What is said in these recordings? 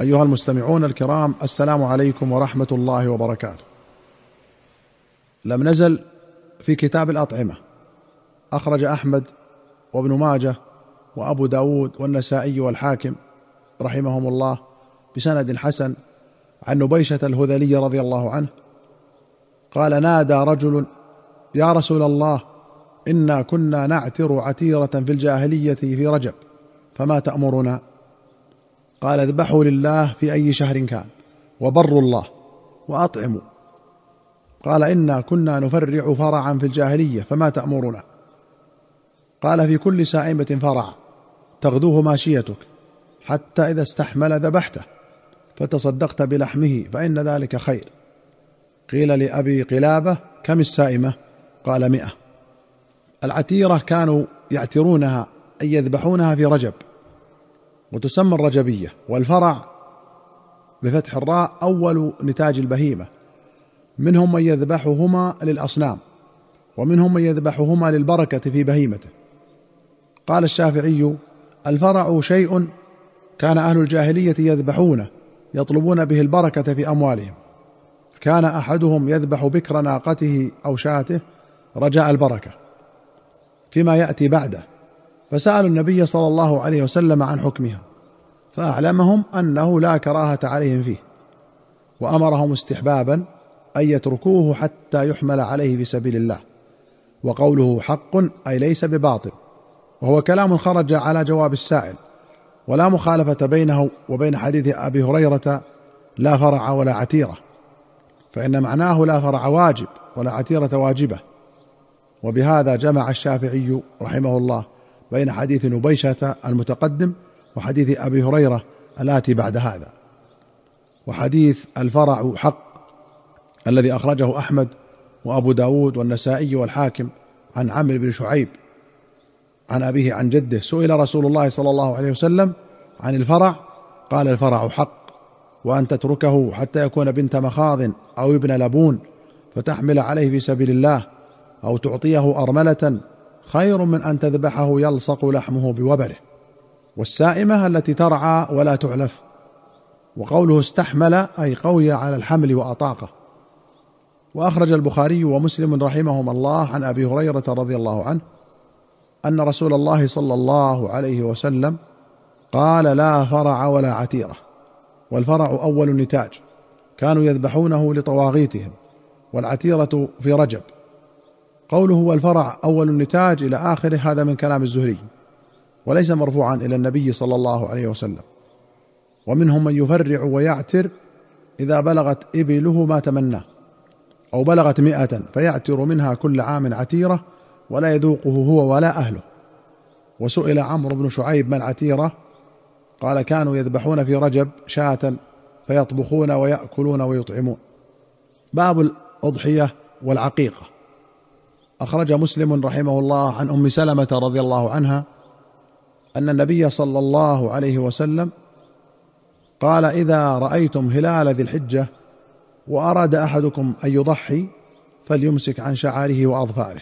أيها المستمعون الكرام السلام عليكم ورحمة الله وبركاته. لم نزل في كتاب الأطعمة. أخرج أحمد وابن ماجه وأبو داود والنسائي والحاكم رحمهم الله بسند حسن عن نبيشة الهذلي رضي الله عنه. قال نادى رجل يا رسول الله إنا كنا نعتر عتيرة في الجاهلية في رجب فما تأمرنا؟ قال اذبحوا لله في أي شهر كان وبروا الله وأطعموا. قال إنا كنا نفرع فرعا في الجاهلية فما تأمرنا؟ قال في كل سائمة فرع تغدوه ماشيتك حتى إذا استحمل ذبحته فتصدقت بلحمه فإن ذلك خير. قيل لأبي قلابة كم السائمة؟ قال مئة. العتيرة كانوا يعترونها أي يذبحونها في رجب. وتسمى الرجبية والفرع بفتح الراء أول نتاج البهيمة. منهم من يذبحهما للأصنام ومنهم من يذبحهما للبركة في بهيمته. قال الشافعي الفرع شيء كان أهل الجاهلية يذبحونه يطلبون به البركة في أموالهم. كان أحدهم يذبح بكر ناقته أو شاته رجاء البركة. فيما يأتي بعده. فسألوا النبي صلى الله عليه وسلم عن حكمها فأعلمهم أنه لا كراهة عليهم فيه وأمرهم استحبابا أن يتركوه حتى يحمل عليه في سبيل الله وقوله حق أي ليس بباطل وهو كلام خرج على جواب السائل ولا مخالفة بينه وبين حديث أبي هريرة لا فرع ولا عتيرة فإن معناه لا فرع واجب ولا عتيرة واجبة وبهذا جمع الشافعي رحمه الله بين حديث نبيشة المتقدم وحديث أبي هريرة الآتي بعد هذا. وحديث الفرع حق الذي أخرجه أحمد وأبو داود والنسائي والحاكم عن عمرو بن شعيب عن أبيه عن جده. سئل رسول الله صلى الله عليه وسلم عن الفرع قال الفرع حق وأن تتركه حتى يكون بنت مخاض أو ابن لبون فتحمل عليه في سبيل الله أو تعطيه أرملة خير من أن تذبحه يلصق لحمه بوبره. والسائمة التي ترعى ولا تعلف وقوله استحمل أي قوي على الحمل وأطاقه. وأخرج البخاري ومسلم رحمهما الله عن أبي هريرة رضي الله عنه أن رسول الله صلى الله عليه وسلم قال لا فرع ولا عتيرة. والفرع أول النتاج. كانوا يذبحونه لطواغيتهم والعتيرة في رجب. قوله والفرع أول النتاج إلى آخره هذا من كلام الزهري وليس مرفوعا إلى النبي صلى الله عليه وسلم. ومنهم من يفرع ويعتر إذا بلغت إبله ما تمناه أو بلغت مئة فيعتر منها كل عام عتيرة ولا يذوقه هو ولا أهله. وسئل عمرو بن شعيب ما العتيرة؟ قال كانوا يذبحون في رجب شاة فيطبخون ويأكلون ويطعمون. باب الأضحية والعقيقة. أخرج مسلم رحمه الله عن أم سلمة رضي الله عنها أن النبي صلى الله عليه وسلم قال إذا رأيتم هلال ذي الحجة وأراد أحدكم أن يضحي فليمسك عن شعاره وأظفاره.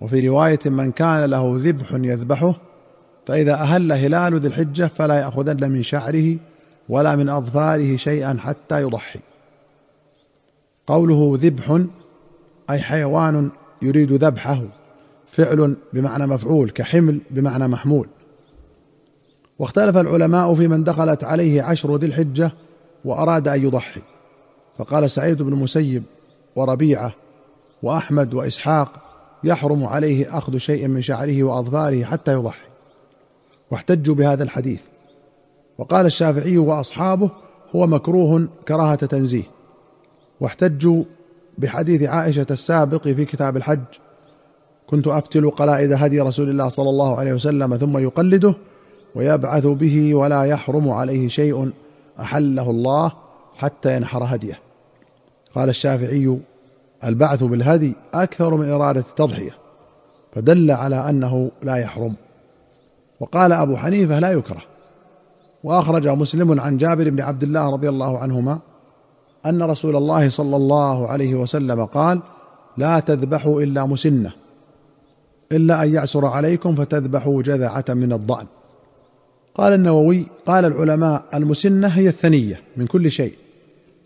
وفي رواية من كان له ذبح يذبحه فإذا أهل هلال ذي الحجة فلا يأخذن من شعره ولا من أظفاره شيئا حتى يضحي. قوله ذبح أي حيوان يريد ذبحه. فعل بمعنى مفعول كحمل بمعنى محمول. واختلف العلماء في من دخلت عليه عشر ذي الحجة وأراد أن يضحي. فقال سعيد بن المسيب وربيعة وأحمد وإسحاق يحرم عليه أخذ شيء من شعره وأظفاره حتى يضحي. واحتجوا بهذا الحديث. وقال الشافعي وأصحابه هو مكروه كراهة تنزيه. واحتجوا بحديث عائشة السابق في كتاب الحج كنت افتل قلائد هدي رسول الله صلى الله عليه وسلم ثم يقلده ويبعث به ولا يحرم عليه شيء أحله الله حتى ينحر هديه. قال الشافعي البعث بالهدي أكثر من إرادة التضحية فدل على أنه لا يحرم. وقال أبو حنيفة لا يكره. وأخرج مسلم عن جابر بن عبد الله رضي الله عنهما أن رسول الله صلى الله عليه وسلم قال لا تذبحوا إلا مسنة إلا أن يعسر عليكم فتذبحوا جذعة من الضأن. قال النووي قال العلماء المسنة هي الثنية من كل شيء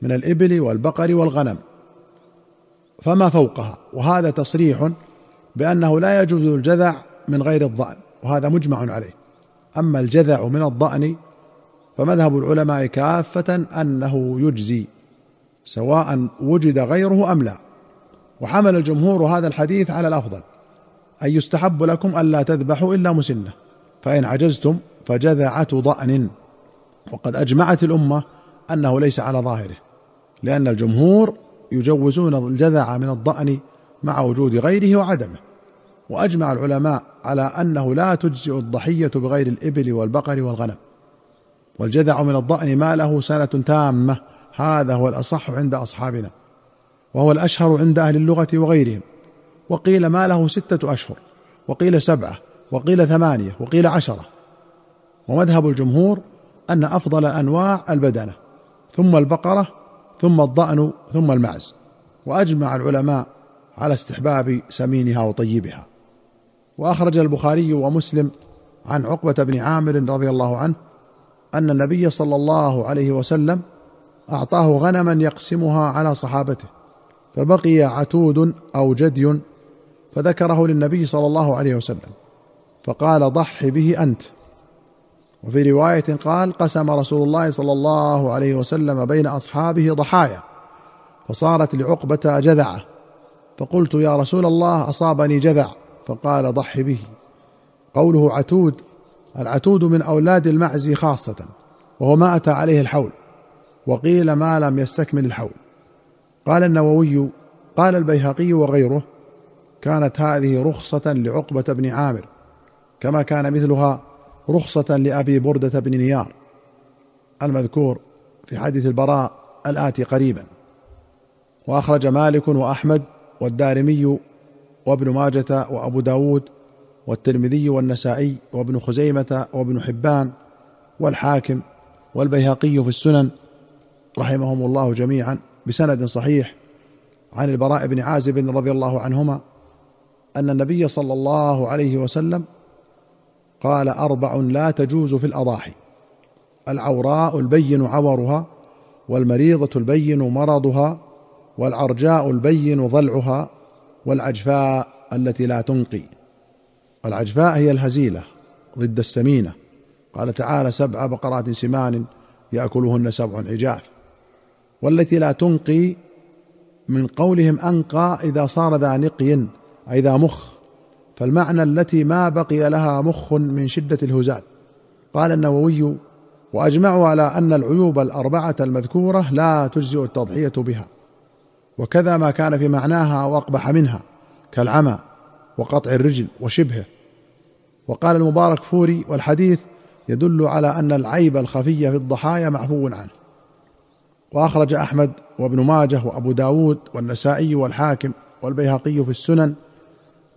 من الإبل والبقر والغنم فما فوقها وهذا تصريح بأنه لا يجوز الجذع من غير الضأن وهذا مجمع عليه. أما الجذع من الضأن فمذهب العلماء كافة أنه يجزي سواء وجد غيره أم لا. وحمل الجمهور هذا الحديث على الأفضل. أن يستحب لكم ألا تذبحوا إلا مسنة. فإن عجزتم فجذعة ضأن. وقد أجمعت الأمة أنه ليس على ظاهره. لأن الجمهور يجوزون الجذع من الضأن مع وجود غيره وعدمه. وأجمع العلماء على أنه لا تجزئ الضحية بغير الإبل والبقر والغنم. والجذع من الضأن ما له سنة تامة. هذا هو الأصح عند أصحابنا وهو الأشهر عند أهل اللغة وغيرهم. وقيل ما له ستة أشهر وقيل سبعة وقيل ثمانية وقيل عشرة. ومذهب الجمهور أن أفضل أنواع البدنة ثم البقرة ثم الضأن ثم المعز. وأجمع العلماء على استحباب سمينها وطيبها. وأخرج البخاري ومسلم عن عقبة بن عامر رضي الله عنه أن النبي صلى الله عليه وسلم أعطاه غنما يقسمها على صحابته فبقي عتود أو جدي فذكره للنبي صلى الله عليه وسلم فقال ضح به أنت. وفي رواية قال قسم رسول الله صلى الله عليه وسلم بين أصحابه ضحايا فصارت لعقبه جذعة فقلت يا رسول الله أصابني جذع. فقال ضح به. قوله عتود العتود من أولاد المعز خاصة وهو ما أتى عليه الحول. وقيل ما لم يستكمل الحول. قال النووي قال البيهقي وغيره كانت هذه رخصة لعقبة بن عامر كما كان مثلها رخصة لأبي بردة بن نيار المذكور في حديث البراء الآتي قريبا. وأخرج مالك وأحمد والدارمي وابن ماجة وأبو داود والترمذي والنسائي وابن خزيمة وابن حبان والحاكم والبيهقي في السنن رحمهم الله جميعا بسند صحيح عن البراء بن عازب رضي الله عنهما أن النبي صلى الله عليه وسلم قال أربع لا تجوز في الأضاحي العوراء البين عورها والمريضة البين مرضها والعرجاء البين ظلعها والعجفاء التي لا تنقي. العجفاء هي الهزيلة ضد السمينة. قال تعالى سبع بقرات سمان يأكلهن سبع عجاف. والتي لا تنقي من قولهم أنقى إذا صار ذا نقي اي ذا مخ. فالمعنى التي ما بقي لها مخ من شدة الهزال. قال النووي وأجمعوا على أن العيوب الأربعة المذكورة لا تجزئ التضحية بها. وكذا ما كان في معناها واقبح منها كالعمى وقطع الرجل وشبهه. وقال المبارك فوري والحديث يدل على أن العيب الخفي في الضحايا معفو عنه. وأخرج أحمد وابن ماجه وأبو داود والنسائي والحاكم والبيهقي في السنن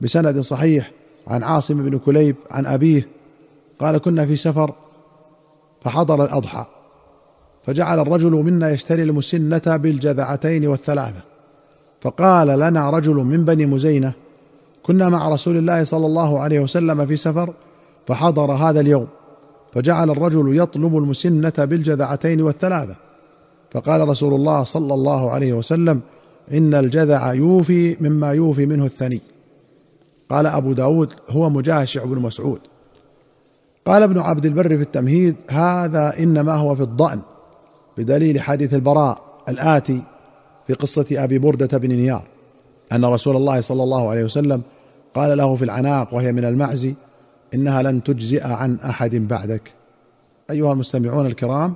بسند صحيح عن عاصم بن كليب عن أبيه قال كنا في سفر فحضر الأضحى فجعل الرجل منا يشتري المسنة بالجذعتين والثلاثة فقال لنا رجل من بني مزينة كنا مع رسول الله صلى الله عليه وسلم في سفر فحضر هذا اليوم فجعل الرجل يطلب المسنة بالجذعتين والثلاثة فقال رسول الله صلى الله عليه وسلم إن الجذع يوفي مما يوفي منه الثني. قال أبو داود هو مجاشع بن مسعود. قال ابن عبد البر في التمهيد هذا إنما هو في الضأن بدليل حديث البراء الآتي في قصة أبي بردة بن نيار أن رسول الله صلى الله عليه وسلم قال له في العناق وهي من المعز إنها لن تجزئ عن أحد بعدك. أيها المستمعون الكرام